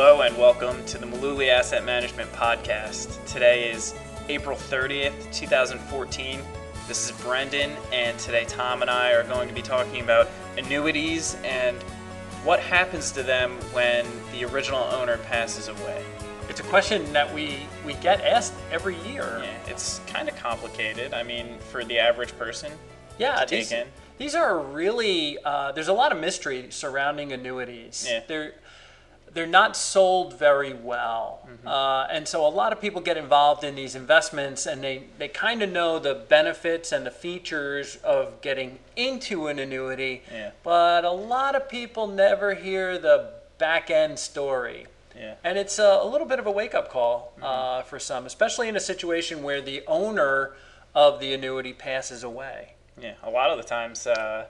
Hello and welcome to the Maluli Asset Management Podcast. Today is April 30th, 2014. This is Brendan, and today Tom and I are going to be talking about annuities and what happens to them when the original owner passes away. It's a question that we, we get asked every year. Yeah, it's kind of complicated. I mean, for the average person. Yeah, to these, take in. these are really uh, there's a lot of mystery surrounding annuities. Yeah. They're they're not sold very well, Mm-hmm. uh, and so a lot of people get involved in these investments, and they they kind of know the benefits and the features of getting into an annuity. Yeah. But a lot of people never hear the back end story. Yeah. And it's a, a little bit of a wake up call Mm-hmm. uh, for some, especially in a situation where the owner of the annuity passes away. Yeah, a lot of the times, uh,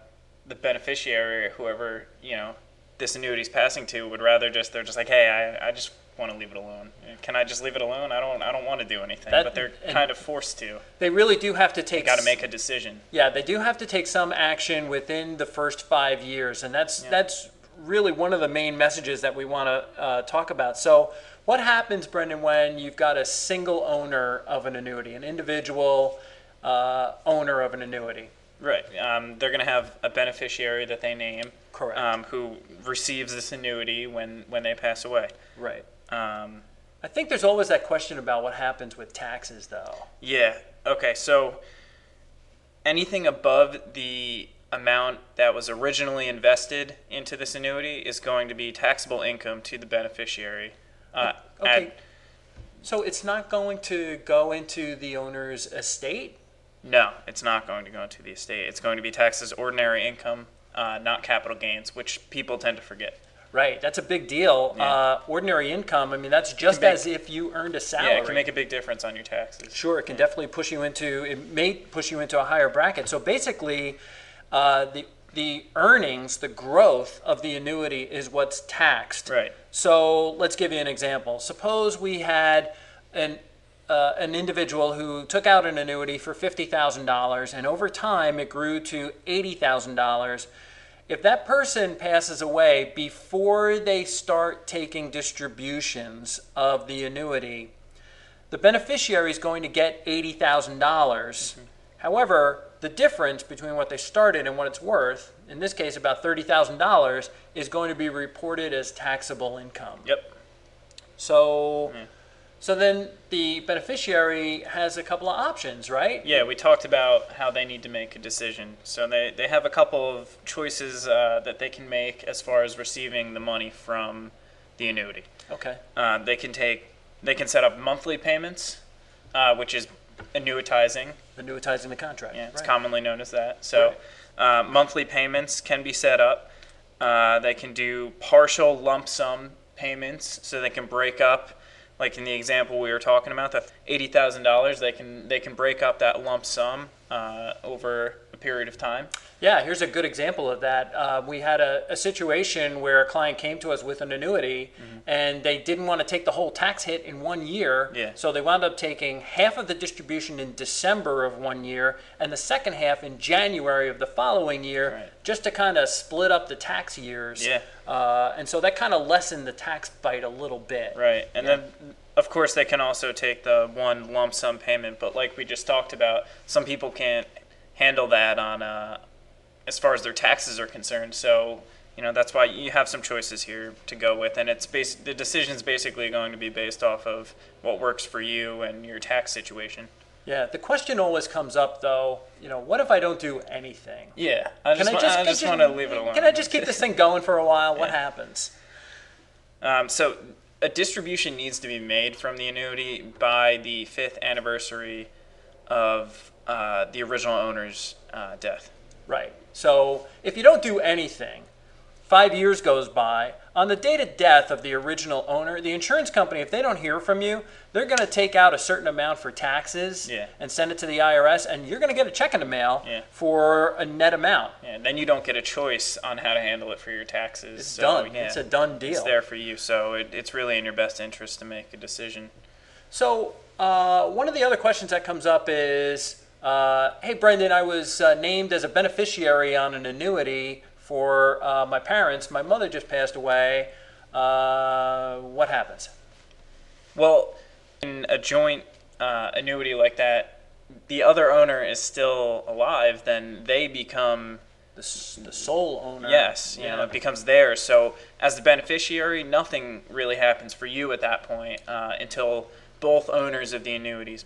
the beneficiary or whoever you know this annuity's passing to would rather just they're just like, hey, I, I just want to leave it alone. Can I just leave it alone? I don't I don't want to do anything, That- but they're kind of forced to. They really do have to take. Got to make a decision. Yeah, they do have to take some action within the first five years, and that's Yeah. that's really one of the main messages that we want to uh, talk about. So, what happens, Brendan, when you've got a single owner of an annuity, an individual uh, owner of an annuity? Right. Um, they're going to have a beneficiary that they name, Correct. um, who receives this annuity when when they pass away. Right. Um, I think there's always that question about what happens with taxes, though. Yeah. Okay. So anything above the amount that was originally invested into this annuity is going to be taxable income to the beneficiary. Uh, Okay. at- So it's not going to go into the owner's estate? no, it's not going to go into the estate. It's going to be taxed as ordinary income, uh, not capital gains, which people tend to forget. Right, that's a big deal. Yeah. Uh, ordinary income, I mean, that's just make- as if you earned a salary. Yeah, it can make a big difference on your taxes. Sure, it can definitely push you into it may push you into a higher bracket. So basically, uh, the the earnings, the growth of the annuity is what's taxed. Right. So let's give you an example. Suppose we had an uh, an individual who took out an annuity for fifty thousand dollars, and over time it grew to eighty thousand dollars. If that person passes away before they start taking distributions of the annuity, the beneficiary is going to get $80,000. dollars mm-hmm. However, the difference between what they started and what it's worth, in this case about $30,000, is going to be reported as taxable income. Yep. So, mm. So then the beneficiary has a couple of options, right? Yeah, we talked about how they need to make a decision. So they, they have a couple of choices uh, that they can make as far as receiving the money from the annuity. Okay. Uh, they can take they can set up monthly payments, uh, which is annuitizing. Annuitizing the contract. Yeah, it's right. commonly known as that. So uh, monthly payments can be set up. Uh, they can do partial lump sum payments, so they can break up. Like in the example we were talking about, the eighty thousand dollars, they can they can break up that lump sum uh, over period of time. Yeah, here's a good example of that. Uh, we had a, a situation where a client came to us with an annuity and they didn't want to take the whole tax hit in one year. Mm-hmm. Yeah. So they wound up taking half of the distribution in December of one year and the second half in January of the following year Right. just to kind of split up the tax years. Yeah. Uh, and so that kind of lessened the tax bite a little bit. Right, and then of course they can also take the one lump sum payment, but like we just talked about, some people can't handle that on uh, as far as their taxes are concerned. So you know that's why you have some choices here to go with, and it's bas- the decision is basically going to be based off of what works for you and your tax situation. Yeah. The question always comes up though, you know, what if I don't do anything? Yeah, I just, Can wa- I just, I just want to leave it alone. Can I just keep this thing going for a while? What Yeah. happens? Um, so a distribution needs to be made from the annuity by the fifth anniversary of uh, the original owner's uh, death. Right. So if you don't do anything, five years goes by. On the date of death of the original owner, the insurance company, if they don't hear from you, they're going to take out a certain amount for taxes Yeah. and send it to the IRS, and you're going to get a check in the mail Yeah. for a net amount. And then you don't get a choice on how to handle it for your taxes. It's so, done. Yeah, It's a done deal. It's there for you, so it, it's really in your best interest to make a decision. So uh, one of the other questions that comes up is, uh, hey Brendan, I was uh, named as a beneficiary on an annuity for uh, my parents. My mother just passed away. uh, what happens? Well, in a joint uh, annuity like that, the other owner is still alive, then they become The, the sole owner. yes, you know, it becomes theirs. So as the beneficiary, nothing really happens for you at that point uh, until both owners of the annuities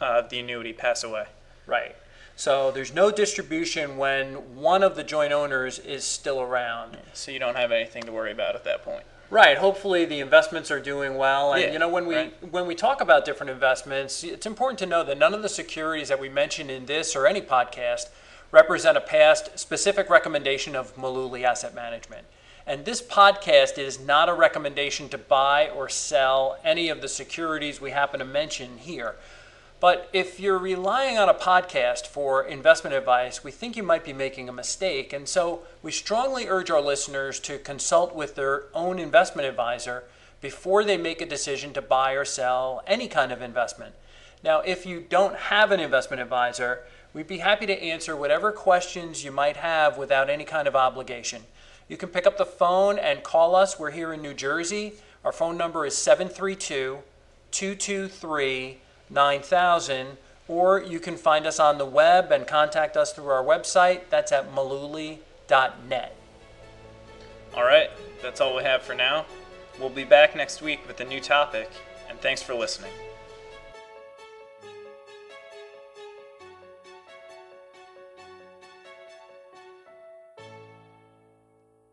uh, of the annuity pass away. Right. So there's no distribution when one of the joint owners is still around. So you don't have anything to worry about at that point. Right. Hopefully the investments are doing well. And Yeah, you know when we right. when we talk about different investments, it's important to know that none of the securities that we mention in this or any podcast represent a past specific recommendation of Maluli Asset Management. And this podcast is not a recommendation to buy or sell any of the securities we happen to mention here. But if you're relying on a podcast for investment advice, we think you might be making a mistake. And so we strongly urge our listeners to consult with their own investment advisor before they make a decision to buy or sell any kind of investment. Now, if you don't have an investment advisor, we'd be happy to answer whatever questions you might have without any kind of obligation. You can pick up the phone and call us. We're here in New Jersey. Our phone number is 732 223 9000, or you can find us on the web and contact us through our website. That's at maluli.net. All right, that's all we have for now. We'll be back next week with a new topic, and thanks for listening.